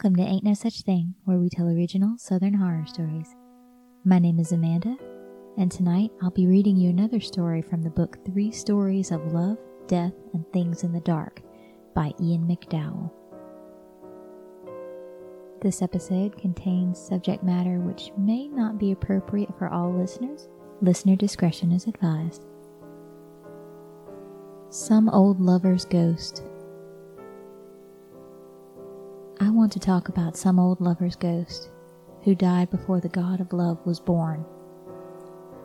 Welcome to Ain't No Such Thing, where we tell original Southern horror stories. My name is Amanda, and tonight I'll be reading you another story from the book Three Stories of Love, Death, and Things in the Dark by Ian McDowell. This episode contains subject matter which may not be appropriate for all listeners. Listener discretion is advised. Some Old Lover's Ghost. I want to talk about some old lover's ghost who died before the God of love was born.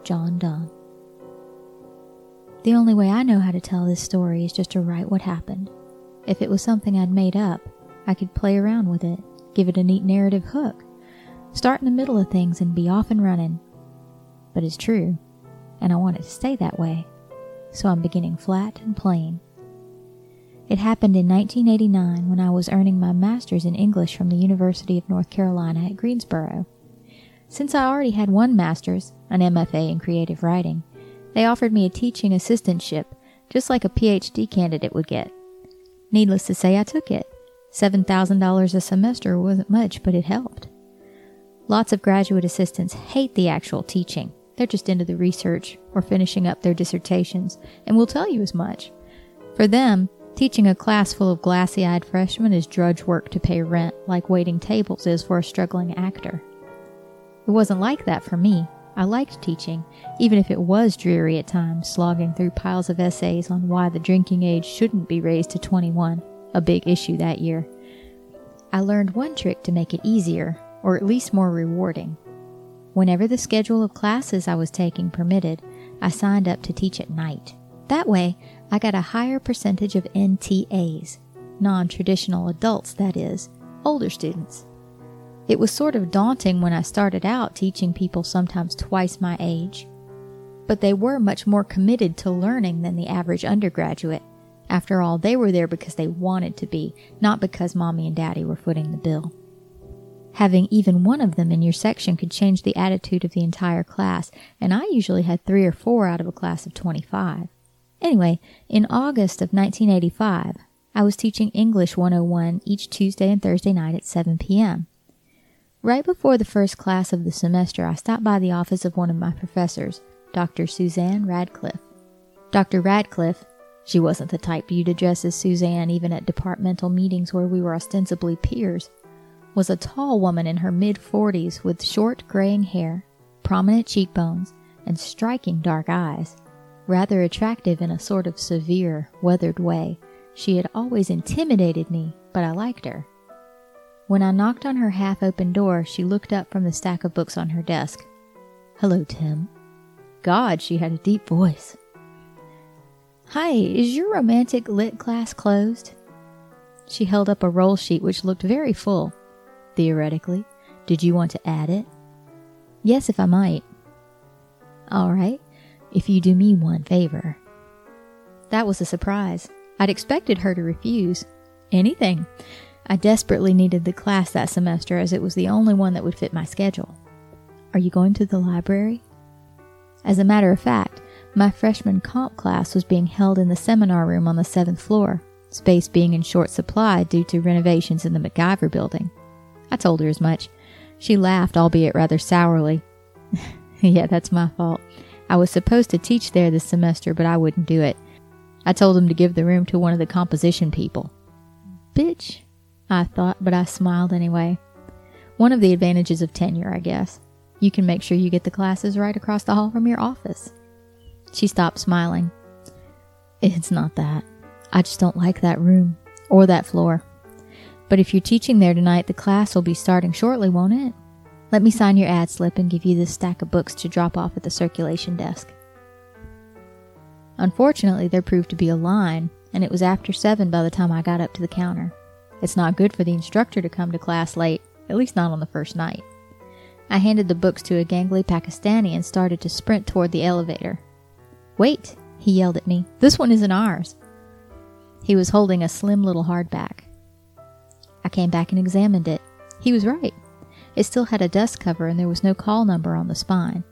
John Donne. The only way I know how to tell this story is just to write what happened. If it was something I'd made up, I could play around with it, give it a neat narrative hook, start in the middle of things and be off and running. But it's true, and I want it to stay that way, so I'm beginning flat and plain. It happened in 1989 when I was earning my master's in English from the University of North Carolina at Greensboro. Since I already had one master's, an MFA in creative writing, they offered me a teaching assistantship, just like a PhD candidate would get. Needless to say, I took it. $7,000 a semester wasn't much, but it helped. Lots of graduate assistants hate the actual teaching. They're just into the research or finishing up their dissertations, and will tell you as much. For them, Teaching a class full of glassy eyed freshmen is drudge work to pay rent, like waiting tables is for a struggling actor. It wasn't like that for me. I liked teaching, even if it was dreary at times, slogging through piles of essays on why the drinking age shouldn't be raised to 21, a big issue that year. I learned one trick to make it easier, or at least more rewarding. Whenever the schedule of classes I was taking permitted, I signed up to teach at night. That way, I got a higher percentage of NTAs, non traditional adults, that is, older students. It was sort of daunting when I started out teaching people sometimes twice my age, but they were much more committed to learning than the average undergraduate. After all, they were there because they wanted to be, not because mommy and daddy were footing the bill. Having even one of them in your section could change the attitude of the entire class, and I usually had three or four out of a class of 25. Anyway, in August of 1985, I was teaching English 101 each Tuesday and Thursday night at 7 p.m. Right before the first class of the semester, I stopped by the office of one of my professors, Dr. Suzanne Radcliffe. Dr. Radcliffe, she wasn't the type you'd address as Suzanne even at departmental meetings where we were ostensibly peers, was a tall woman in her mid 40s with short graying hair, prominent cheekbones, and striking dark eyes. Rather attractive in a sort of severe, weathered way, she had always intimidated me, but I liked her. When I knocked on her half open door, she looked up from the stack of books on her desk. Hello, Tim. God, she had a deep voice. Hi, is your romantic lit class closed? She held up a roll sheet which looked very full. Theoretically, did you want to add it? Yes, if I might. All right if you do me one favor. That was a surprise. I'd expected her to refuse. Anything. I desperately needed the class that semester as it was the only one that would fit my schedule. Are you going to the library? As a matter of fact, my freshman comp class was being held in the seminar room on the seventh floor, space being in short supply due to renovations in the McIver building. I told her as much. She laughed, albeit rather sourly. yeah, that's my fault. I was supposed to teach there this semester, but I wouldn't do it. I told him to give the room to one of the composition people. Bitch, I thought, but I smiled anyway. One of the advantages of tenure, I guess. You can make sure you get the classes right across the hall from your office. She stopped smiling. It's not that. I just don't like that room or that floor. But if you're teaching there tonight, the class will be starting shortly, won't it? Let me sign your ad slip and give you this stack of books to drop off at the circulation desk. Unfortunately, there proved to be a line, and it was after seven by the time I got up to the counter. It's not good for the instructor to come to class late, at least not on the first night. I handed the books to a gangly Pakistani and started to sprint toward the elevator. Wait, he yelled at me. This one isn't ours. He was holding a slim little hardback. I came back and examined it. He was right. It still had a dust cover and there was no call number on the spine.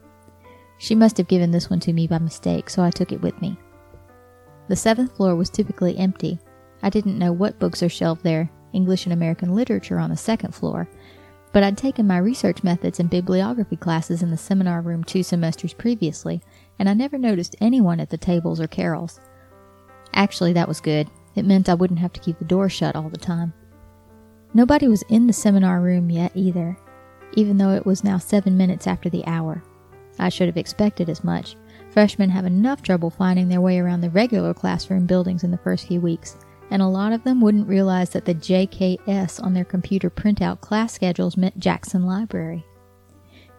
She must have given this one to me by mistake, so I took it with me. The seventh floor was typically empty. I didn't know what books are shelved there, English and American literature on the second floor, but I'd taken my research methods and bibliography classes in the seminar room two semesters previously, and I never noticed anyone at the tables or carrels. Actually, that was good. It meant I wouldn't have to keep the door shut all the time. Nobody was in the seminar room yet either, even though it was now seven minutes after the hour. I should have expected as much. Freshmen have enough trouble finding their way around the regular classroom buildings in the first few weeks, and a lot of them wouldn't realize that the JKS on their computer printout class schedules meant Jackson Library.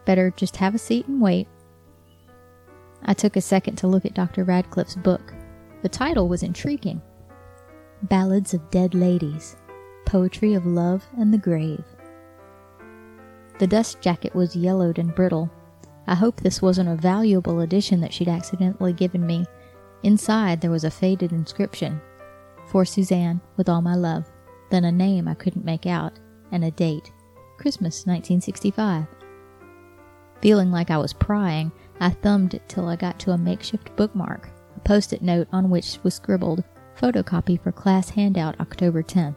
Better just have a seat and wait. I took a second to look at Dr. Radcliffe's book. The title was intriguing Ballads of Dead Ladies Poetry of Love and the Grave. The dust jacket was yellowed and brittle. I hope this wasn't a valuable edition that she'd accidentally given me. Inside there was a faded inscription For Suzanne, with all my love. Then a name I couldn't make out, and a date Christmas 1965. Feeling like I was prying, I thumbed it till I got to a makeshift bookmark a post it note on which was scribbled, photocopy for class handout October 10th.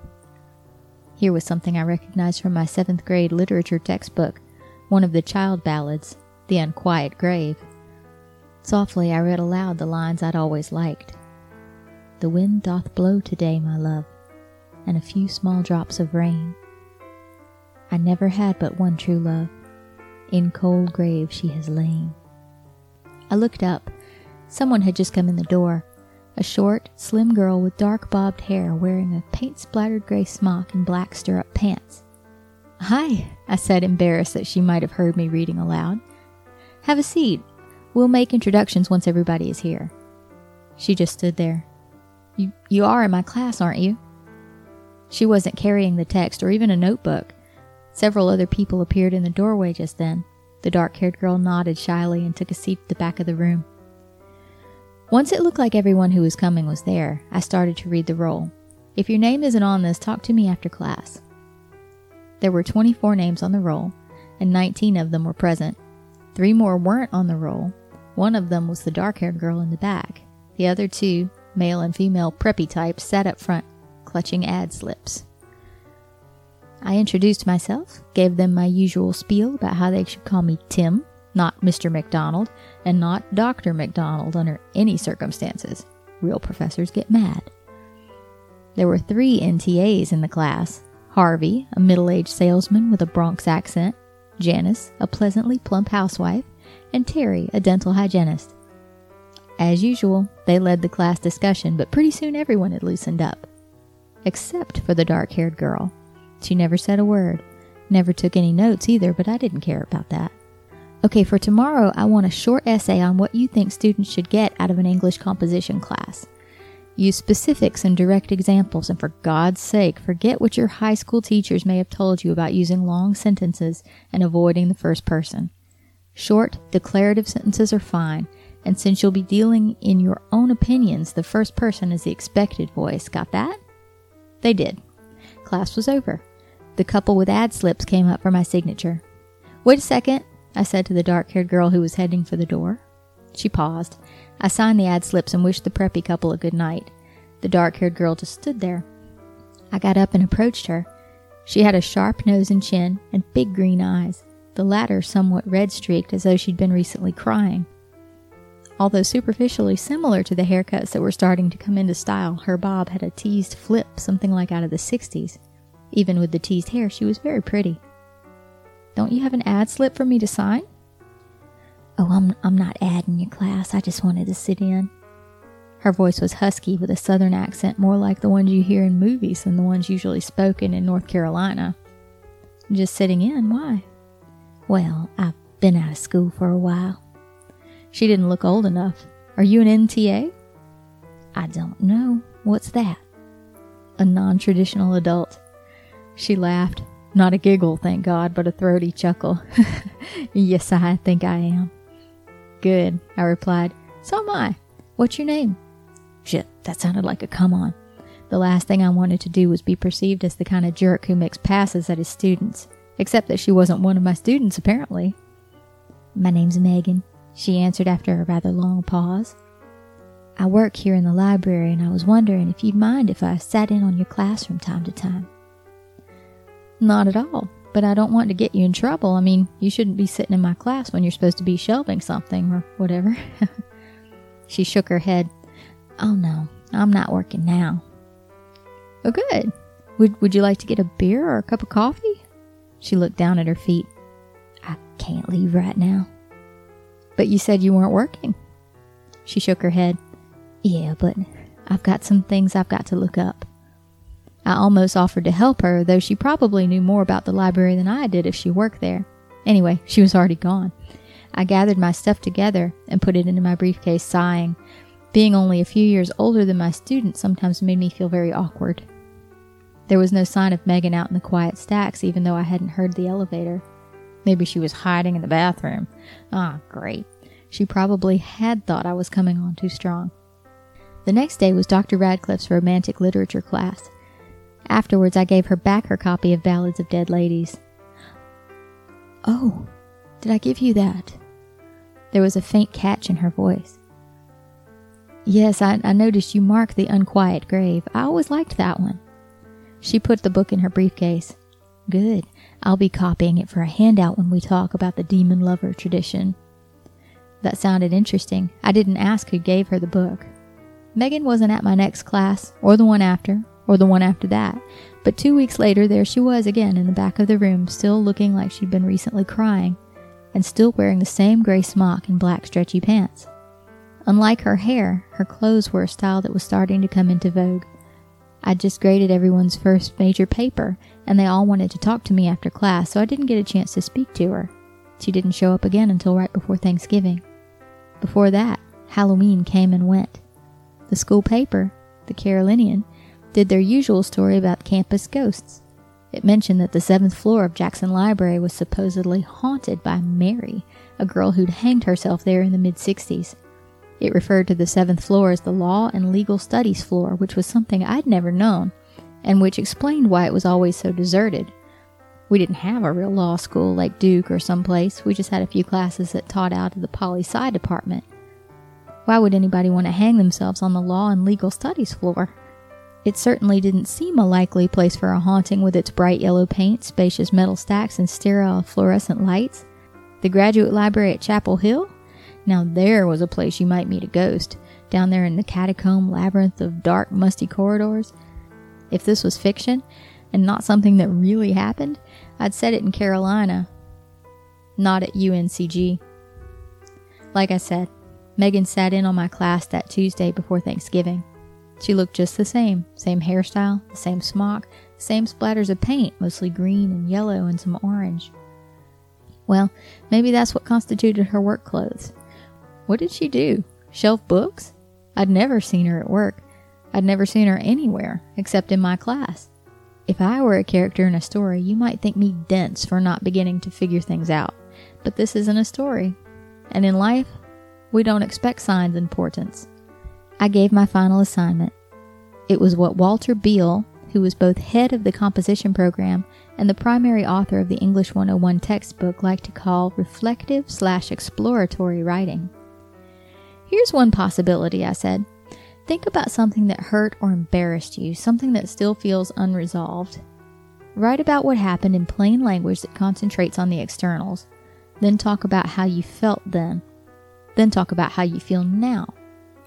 Here was something I recognized from my seventh grade literature textbook, one of the child ballads, The Unquiet Grave. Softly I read aloud the lines I'd always liked. The wind doth blow today, my love, and a few small drops of rain. I never had but one true love. In cold grave she has lain. I looked up Someone had just come in the door. A short, slim girl with dark bobbed hair wearing a paint splattered gray smock and black stirrup pants. Hi, I said, embarrassed that she might have heard me reading aloud. Have a seat. We'll make introductions once everybody is here. She just stood there. You, you are in my class, aren't you? She wasn't carrying the text or even a notebook. Several other people appeared in the doorway just then. The dark haired girl nodded shyly and took a seat at the back of the room. Once it looked like everyone who was coming was there, I started to read the roll. If your name isn't on this, talk to me after class. There were 24 names on the roll, and 19 of them were present. Three more weren't on the roll. One of them was the dark haired girl in the back. The other two, male and female preppy types, sat up front, clutching ad slips. I introduced myself, gave them my usual spiel about how they should call me Tim, not Mr. McDonald, and not Dr. McDonald under any circumstances. Real professors get mad. There were three NTAs in the class Harvey, a middle aged salesman with a Bronx accent, Janice, a pleasantly plump housewife, and Terry, a dental hygienist. As usual, they led the class discussion, but pretty soon everyone had loosened up. Except for the dark haired girl. She never said a word, never took any notes either, but I didn't care about that. Okay, for tomorrow, I want a short essay on what you think students should get out of an English composition class. Use specifics and direct examples, and for God's sake, forget what your high school teachers may have told you about using long sentences and avoiding the first person. Short, declarative sentences are fine, and since you'll be dealing in your own opinions, the first person is the expected voice. Got that? They did. Class was over. The couple with ad slips came up for my signature. Wait a second, I said to the dark haired girl who was heading for the door. She paused. I signed the ad slips and wished the preppy couple a good night. The dark haired girl just stood there. I got up and approached her. She had a sharp nose and chin and big green eyes, the latter somewhat red streaked as though she'd been recently crying. Although superficially similar to the haircuts that were starting to come into style, her bob had a teased flip, something like out of the 60s. Even with the teased hair, she was very pretty. Don't you have an ad slip for me to sign? Oh, I'm, I'm not adding your class. I just wanted to sit in. Her voice was husky with a southern accent more like the ones you hear in movies than the ones usually spoken in North Carolina. Just sitting in, why? Well, I've been out of school for a while. She didn't look old enough. Are you an NTA? I don't know. What's that? A non traditional adult. She laughed. Not a giggle, thank God, but a throaty chuckle. yes, I think I am. Good, I replied. So am I. What's your name? Shit, that sounded like a come on. The last thing I wanted to do was be perceived as the kind of jerk who makes passes at his students, except that she wasn't one of my students, apparently. My name's Megan, she answered after a rather long pause. I work here in the library, and I was wondering if you'd mind if I sat in on your class from time to time. Not at all. But I don't want to get you in trouble. I mean, you shouldn't be sitting in my class when you're supposed to be shelving something or whatever. she shook her head. Oh no, I'm not working now. Oh, good. Would, would you like to get a beer or a cup of coffee? She looked down at her feet. I can't leave right now. But you said you weren't working. She shook her head. Yeah, but I've got some things I've got to look up. I almost offered to help her, though she probably knew more about the library than I did if she worked there. Anyway, she was already gone. I gathered my stuff together and put it into my briefcase, sighing. Being only a few years older than my students sometimes made me feel very awkward. There was no sign of Megan out in the quiet stacks, even though I hadn't heard the elevator. Maybe she was hiding in the bathroom. Ah, great. She probably had thought I was coming on too strong. The next day was Dr. Radcliffe's romantic literature class. Afterwards, I gave her back her copy of Ballads of Dead Ladies. Oh, did I give you that? There was a faint catch in her voice. Yes, I, I noticed you marked the unquiet grave. I always liked that one. She put the book in her briefcase. Good. I'll be copying it for a handout when we talk about the demon lover tradition. That sounded interesting. I didn't ask who gave her the book. Megan wasn't at my next class, or the one after, or the one after that, but two weeks later there she was again in the back of the room, still looking like she'd been recently crying, and still wearing the same gray smock and black stretchy pants. Unlike her hair, her clothes were a style that was starting to come into vogue. I'd just graded everyone's first major paper, and they all wanted to talk to me after class, so I didn't get a chance to speak to her. She didn't show up again until right before Thanksgiving. Before that, Halloween came and went. The school paper, the Carolinian, did their usual story about campus ghosts. It mentioned that the seventh floor of Jackson Library was supposedly haunted by Mary, a girl who'd hanged herself there in the mid 60s. It referred to the seventh floor as the Law and Legal Studies floor, which was something I'd never known, and which explained why it was always so deserted. We didn't have a real law school like Duke or someplace, we just had a few classes that taught out of the poli sci department. Why would anybody want to hang themselves on the Law and Legal Studies floor? It certainly didn't seem a likely place for a haunting with its bright yellow paint, spacious metal stacks, and sterile fluorescent lights. The graduate library at Chapel Hill? Now there was a place you might meet a ghost, down there in the catacomb labyrinth of dark, musty corridors. If this was fiction, and not something that really happened, I'd set it in Carolina, not at UNCG. Like I said, Megan sat in on my class that Tuesday before Thanksgiving. She looked just the same same hairstyle, the same smock, same splatters of paint, mostly green and yellow and some orange. Well, maybe that's what constituted her work clothes. What did she do? Shelf books? I'd never seen her at work. I'd never seen her anywhere except in my class. If I were a character in a story, you might think me dense for not beginning to figure things out. But this isn't a story. And in life, we don't expect signs and portents. I gave my final assignment. It was what Walter Beale, who was both head of the composition program and the primary author of the English 101 textbook, liked to call reflective slash exploratory writing. Here's one possibility, I said. Think about something that hurt or embarrassed you, something that still feels unresolved. Write about what happened in plain language that concentrates on the externals. Then talk about how you felt then. Then talk about how you feel now.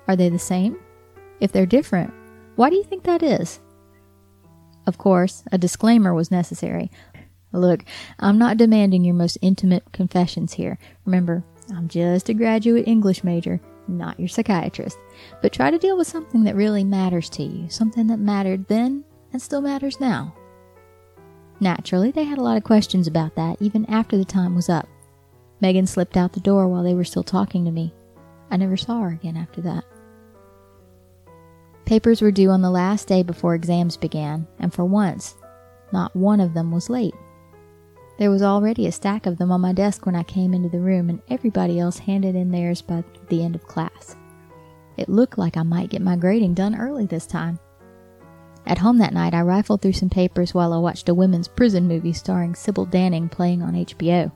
Are they the same? If they're different, why do you think that is? Of course, a disclaimer was necessary. Look, I'm not demanding your most intimate confessions here. Remember, I'm just a graduate English major not your psychiatrist, but try to deal with something that really matters to you, something that mattered then and still matters now. Naturally, they had a lot of questions about that even after the time was up. Megan slipped out the door while they were still talking to me. I never saw her again after that. Papers were due on the last day before exams began, and for once, not one of them was late. There was already a stack of them on my desk when I came into the room, and everybody else handed in theirs by the end of class. It looked like I might get my grading done early this time. At home that night, I rifled through some papers while I watched a women's prison movie starring Sybil Danning playing on HBO.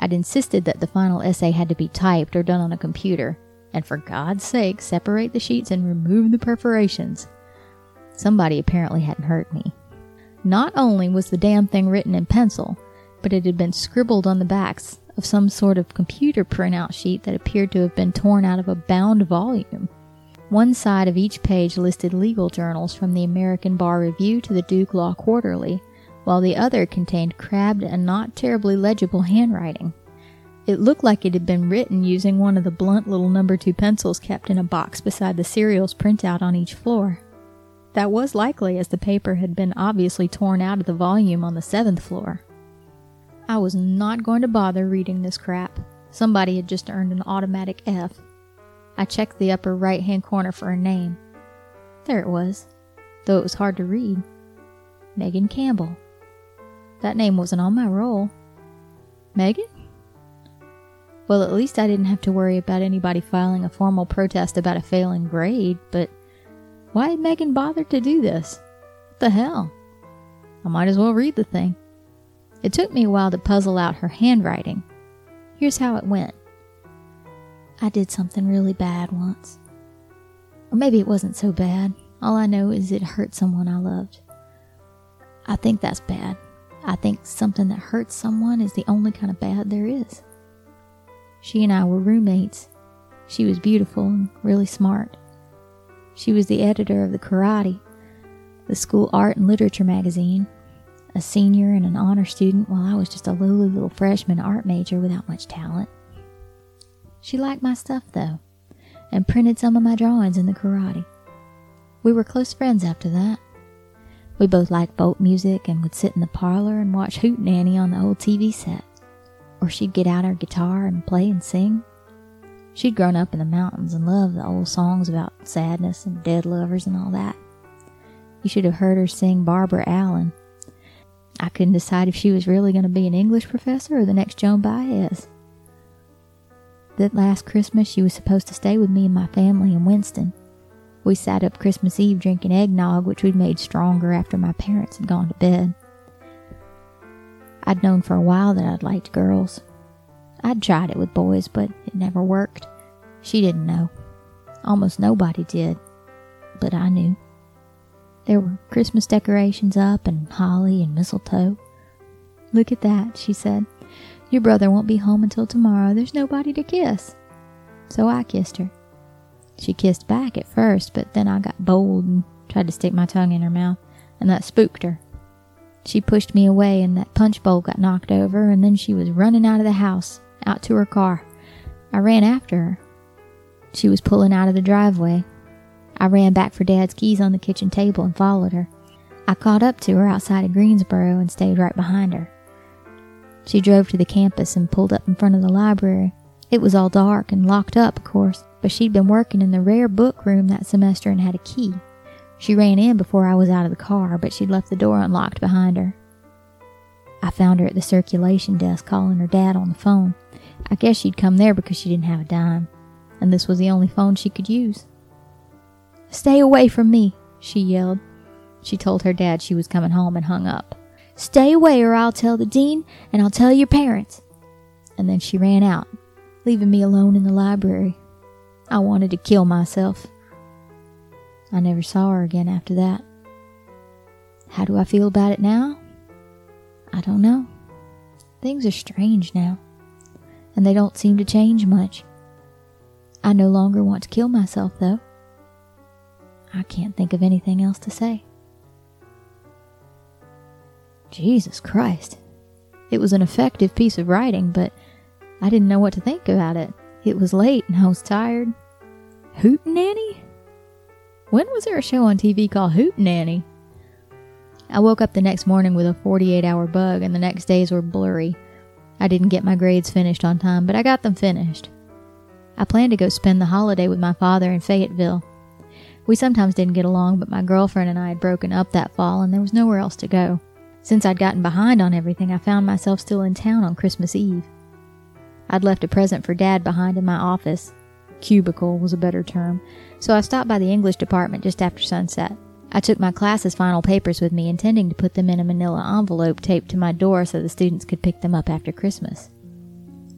I'd insisted that the final essay had to be typed or done on a computer, and for God's sake, separate the sheets and remove the perforations. Somebody apparently hadn't hurt me. Not only was the damn thing written in pencil, but it had been scribbled on the backs of some sort of computer printout sheet that appeared to have been torn out of a bound volume. One side of each page listed legal journals from the American Bar Review to the Duke Law Quarterly, while the other contained crabbed and not terribly legible handwriting. It looked like it had been written using one of the blunt little number two pencils kept in a box beside the serials printout on each floor. That was likely, as the paper had been obviously torn out of the volume on the seventh floor. I was not going to bother reading this crap. Somebody had just earned an automatic F. I checked the upper right hand corner for a name. There it was, though it was hard to read. Megan Campbell. That name wasn't on my roll. Megan? Well, at least I didn't have to worry about anybody filing a formal protest about a failing grade, but why had Megan bothered to do this? What the hell? I might as well read the thing. It took me a while to puzzle out her handwriting. Here's how it went I did something really bad once. Or maybe it wasn't so bad. All I know is it hurt someone I loved. I think that's bad. I think something that hurts someone is the only kind of bad there is. She and I were roommates. She was beautiful and really smart. She was the editor of the Coraddi, the school art and literature magazine, a senior and an honor student while I was just a lowly little freshman art major without much talent. She liked my stuff, though, and printed some of my drawings in the Coraddi. We were close friends after that. We both liked folk music and would sit in the parlor and watch Hootenanny on the old TV set. Or she'd get out her guitar and play and sing. She'd grown up in the mountains and loved the old songs about sadness and dead lovers and all that. You should have heard her sing Barbara Allen I couldn't decide if she was really going to be an English professor or the next Joan Baez. That last Christmas, she was supposed to stay with me and my family in Winston. We sat up Christmas Eve drinking eggnog, which we'd made stronger after my parents had gone to bed. I'd known for a while that I'd liked girls. I'd tried it with boys, but it never worked. She didn't know. Almost nobody did. But I knew. There were Christmas decorations up and holly and mistletoe. Look at that, she said. Your brother won't be home until tomorrow. There's nobody to kiss. So I kissed her. She kissed back at first, but then I got bold and tried to stick my tongue in her mouth, and that spooked her. She pushed me away, and that punch bowl got knocked over, and then she was running out of the house, out to her car. I ran after her. She was pulling out of the driveway, I ran back for Dad's keys on the kitchen table and followed her. I caught up to her outside of Greensboro and stayed right behind her. She drove to the campus and pulled up in front of the library. It was all dark and locked up, of course, but she'd been working in the rare book room that semester and had a key. She ran in before I was out of the car, but she'd left the door unlocked behind her. I found her at the circulation desk calling her dad on the phone. I guess she'd come there because she didn't have a dime, and this was the only phone she could use. Stay away from me, she yelled. She told her dad she was coming home and hung up. Stay away or I'll tell the dean and I'll tell your parents. And then she ran out, leaving me alone in the library. I wanted to kill myself. I never saw her again after that. How do I feel about it now? I don't know. Things are strange now, and they don't seem to change much. I no longer want to kill myself, though. I can't think of anything else to say. Jesus Christ. It was an effective piece of writing, but I didn't know what to think about it. It was late and I was tired. Hootenanny? When was there a show on TV called Hootenanny? I woke up the next morning with a 48 hour bug, and the next days were blurry. I didn't get my grades finished on time, but I got them finished. I planned to go spend the holiday with my father in Fayetteville. We sometimes didn't get along, but my girlfriend and I had broken up that fall and there was nowhere else to go. Since I'd gotten behind on everything, I found myself still in town on Christmas Eve. I'd left a present for Dad behind in my office. Cubicle was a better term, so I stopped by the English department just after sunset. I took my class's final papers with me, intending to put them in a manila envelope taped to my door so the students could pick them up after Christmas.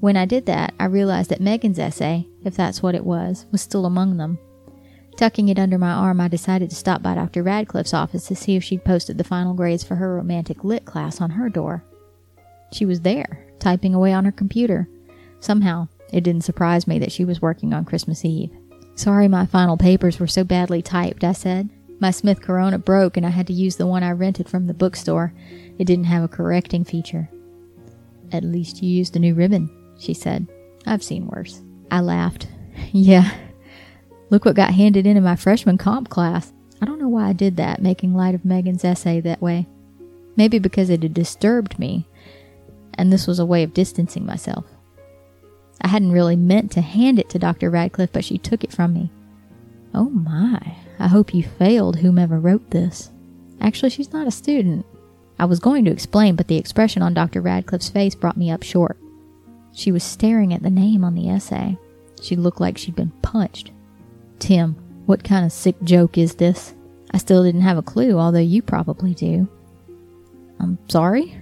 When I did that, I realized that Megan's essay, if that's what it was, was still among them. Tucking it under my arm, I decided to stop by Dr. Radcliffe's office to see if she'd posted the final grades for her romantic lit class on her door. She was there, typing away on her computer. Somehow, it didn't surprise me that she was working on Christmas Eve. Sorry my final papers were so badly typed, I said. My Smith Corona broke and I had to use the one I rented from the bookstore. It didn't have a correcting feature. At least you used a new ribbon, she said. I've seen worse. I laughed. Yeah, Look what got handed in in my freshman comp class. I don't know why I did that, making light of Megan's essay that way. Maybe because it had disturbed me, and this was a way of distancing myself. I hadn't really meant to hand it to Dr. Radcliffe, but she took it from me. Oh my, I hope you failed, whomever wrote this. Actually, she's not a student. I was going to explain, but the expression on Dr. Radcliffe's face brought me up short. She was staring at the name on the essay. She looked like she'd been punched. Tim, what kind of sick joke is this? I still didn't have a clue, although you probably do. I'm sorry?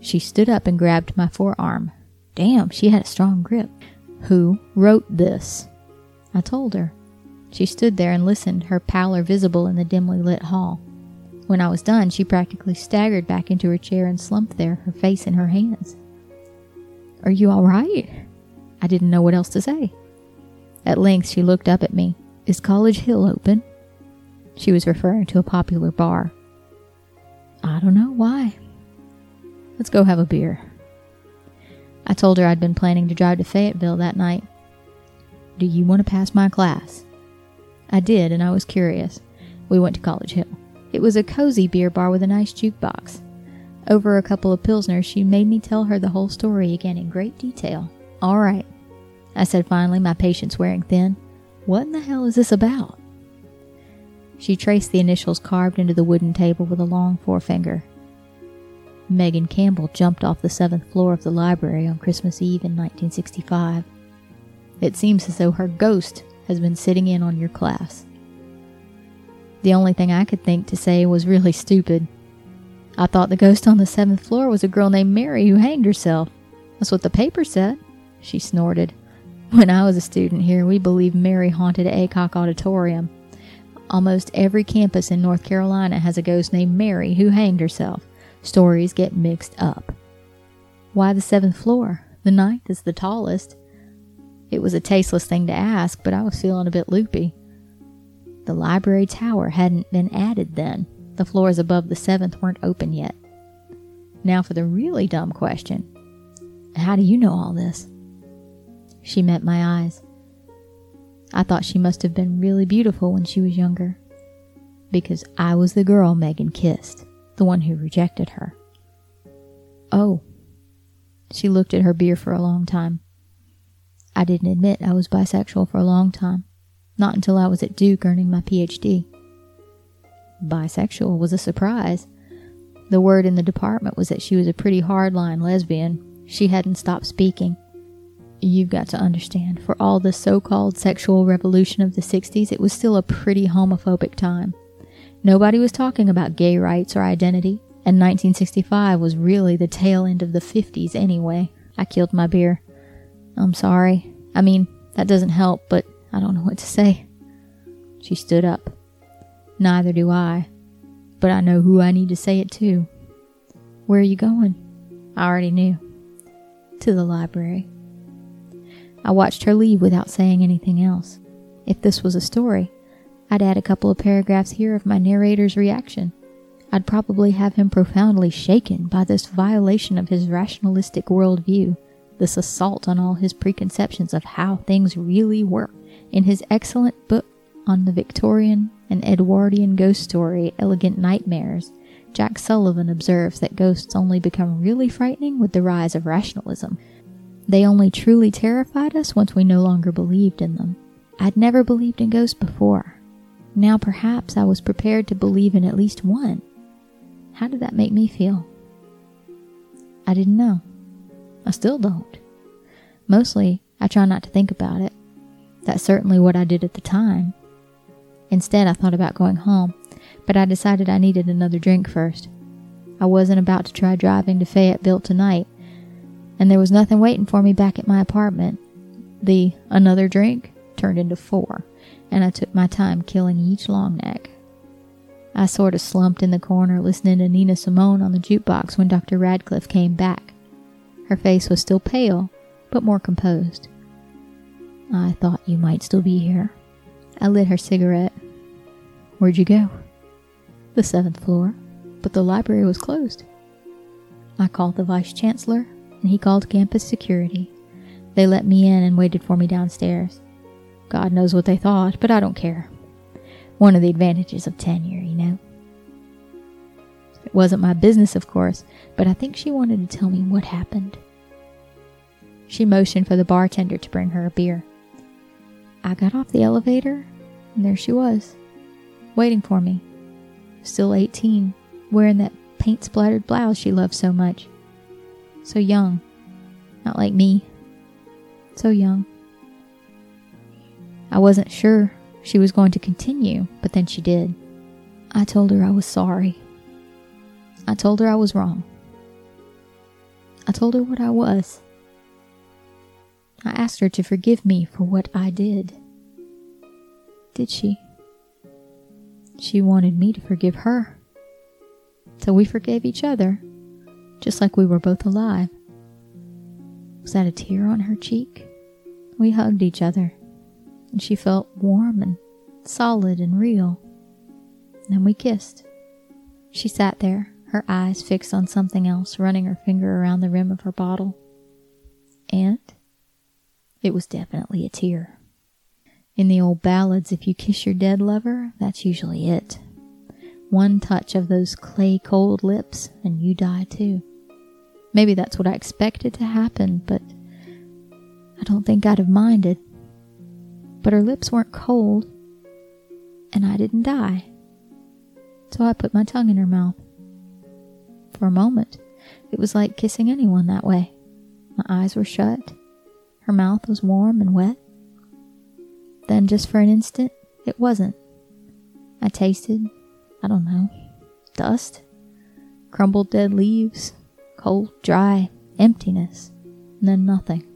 She stood up and grabbed my forearm. Damn, she had a strong grip. Who wrote this? I told her. She stood there and listened, her pallor visible in the dimly lit hall. When I was done, she practically staggered back into her chair and slumped there, her face in her hands. Are you all right? I didn't know what else to say. At length she looked up at me. Is College Hill open? She was referring to a popular bar. I don't know why. Let's go have a beer. I told her I'd been planning to drive to Fayetteville that night. Do you want to pass my class? I did, and I was curious. We went to College Hill. It was a cozy beer bar with a nice jukebox. Over a couple of pilsners, she made me tell her the whole story again in great detail. All right, I said finally, my patience wearing thin. What in the hell is this about? She traced the initials carved into the wooden table with a long forefinger. Megan Campbell jumped off the seventh floor of the library on Christmas Eve in 1965. It seems as though her ghost has been sitting in on your class. The only thing I could think to say was really stupid. I thought the ghost on the seventh floor was a girl named Mary who hanged herself. That's what the paper said. She snorted. When I was a student here, we believed Mary haunted Aycock Auditorium. Almost every campus in North Carolina has a ghost named Mary who hanged herself. Stories get mixed up. Why the seventh floor? The ninth is the tallest. It was a tasteless thing to ask, but I was feeling a bit loopy. The library tower hadn't been added then. The floors above the seventh weren't open yet. Now for the really dumb question How do you know all this? She met my eyes. I thought she must have been really beautiful when she was younger. Because I was the girl Megan kissed, the one who rejected her. Oh. She looked at her beer for a long time. I didn't admit I was bisexual for a long time, not until I was at Duke earning my PhD. Bisexual was a surprise. The word in the department was that she was a pretty hardline lesbian. She hadn't stopped speaking. You've got to understand, for all the so called sexual revolution of the 60s, it was still a pretty homophobic time. Nobody was talking about gay rights or identity, and 1965 was really the tail end of the 50s anyway. I killed my beer. I'm sorry. I mean, that doesn't help, but I don't know what to say. She stood up. Neither do I. But I know who I need to say it to. Where are you going? I already knew. To the library. I watched her leave without saying anything else. If this was a story, I'd add a couple of paragraphs here of my narrator's reaction. I'd probably have him profoundly shaken by this violation of his rationalistic worldview, this assault on all his preconceptions of how things really work. In his excellent book on the Victorian and Edwardian ghost story, Elegant Nightmares, Jack Sullivan observes that ghosts only become really frightening with the rise of rationalism. They only truly terrified us once we no longer believed in them. I'd never believed in ghosts before. Now perhaps I was prepared to believe in at least one. How did that make me feel? I didn't know. I still don't. Mostly, I try not to think about it. That's certainly what I did at the time. Instead, I thought about going home, but I decided I needed another drink first. I wasn't about to try driving to Fayetteville tonight, and there was nothing waiting for me back at my apartment. The another drink turned into four, and I took my time killing each long neck. I sort of slumped in the corner listening to Nina Simone on the jukebox when Dr. Radcliffe came back. Her face was still pale, but more composed. I thought you might still be here. I lit her cigarette. Where'd you go? The seventh floor, but the library was closed. I called the vice chancellor, and he called campus security. They let me in and waited for me downstairs. God knows what they thought, but I don't care. One of the advantages of tenure, you know. It wasn't my business, of course, but I think she wanted to tell me what happened. She motioned for the bartender to bring her a beer. I got off the elevator, and there she was, waiting for me. Still 18, wearing that paint splattered blouse she loved so much. So young, not like me. So young. I wasn't sure she was going to continue, but then she did. I told her I was sorry. I told her I was wrong. I told her what I was. I asked her to forgive me for what I did. Did she? She wanted me to forgive her. So we forgave each other, just like we were both alive. Was that a tear on her cheek? We hugged each other, and she felt warm and solid and real. Then we kissed. She sat there, her eyes fixed on something else, running her finger around the rim of her bottle. And it was definitely a tear. In the old ballads, if you kiss your dead lover, that's usually it. One touch of those clay cold lips, and you die too. Maybe that's what I expected to happen, but I don't think I'd have minded. But her lips weren't cold, and I didn't die. So I put my tongue in her mouth. For a moment, it was like kissing anyone that way. My eyes were shut, her mouth was warm and wet. Then, just for an instant, it wasn't. I tasted, I don't know, dust, crumbled dead leaves, cold, dry, emptiness, and then nothing.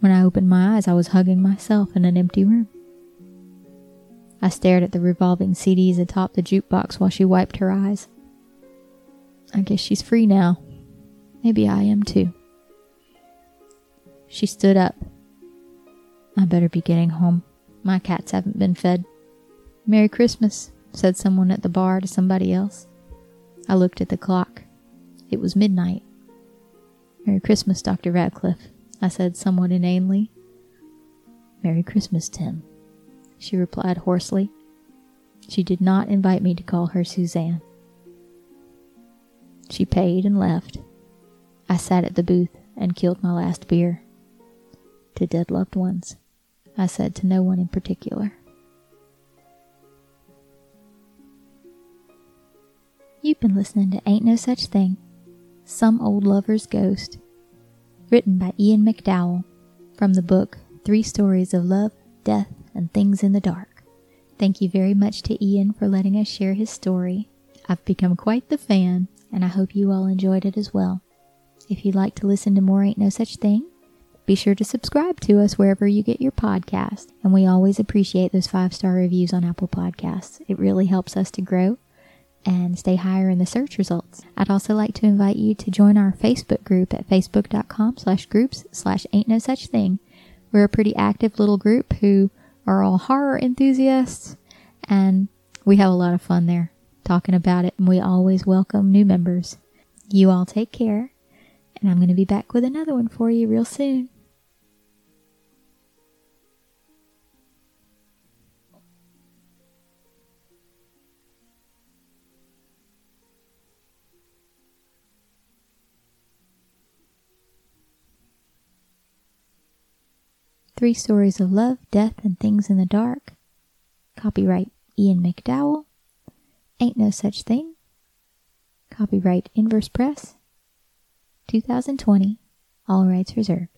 When I opened my eyes, I was hugging myself in an empty room. I stared at the revolving CDs atop the jukebox while she wiped her eyes. I guess she's free now. Maybe I am too. She stood up. I better be getting home. My cats haven't been fed. Merry Christmas, said someone at the bar to somebody else. I looked at the clock. It was midnight. Merry Christmas, Dr. Radcliffe, I said somewhat inanely. Merry Christmas, Tim, she replied hoarsely. She did not invite me to call her Suzanne. She paid and left. I sat at the booth and killed my last beer to dead loved ones. I said to no one in particular. You've been listening to Ain't No Such Thing, Some Old Lover's Ghost, written by Ian McDowell from the book Three Stories of Love, Death, and Things in the Dark. Thank you very much to Ian for letting us share his story. I've become quite the fan, and I hope you all enjoyed it as well. If you'd like to listen to more Ain't No Such Thing, be sure to subscribe to us wherever you get your podcast, and we always appreciate those five star reviews on Apple Podcasts. It really helps us to grow and stay higher in the search results. I'd also like to invite you to join our Facebook group at facebook.com slash groups slash ain't no such thing. We're a pretty active little group who are all horror enthusiasts, and we have a lot of fun there talking about it, and we always welcome new members. You all take care, and I'm going to be back with another one for you real soon. Three Stories of Love, Death, and Things in the Dark. Copyright Ian McDowell. Ain't No Such Thing. Copyright Inverse Press. 2020. All rights reserved.